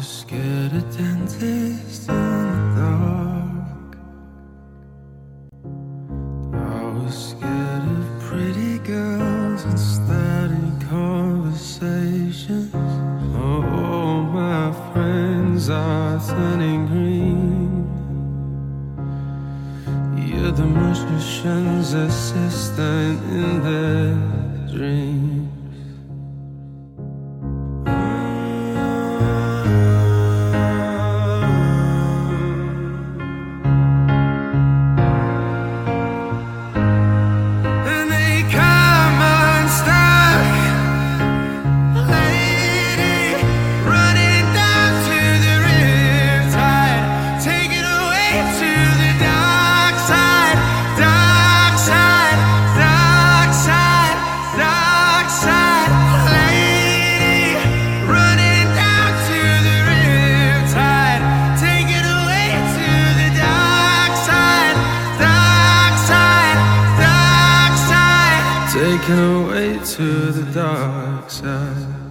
was scared of dentists in the dark. I was scared of pretty girls and starting conversations. Oh, my friends are turning green. You're the magician's assistant in their dreams. Taken away to the dark side.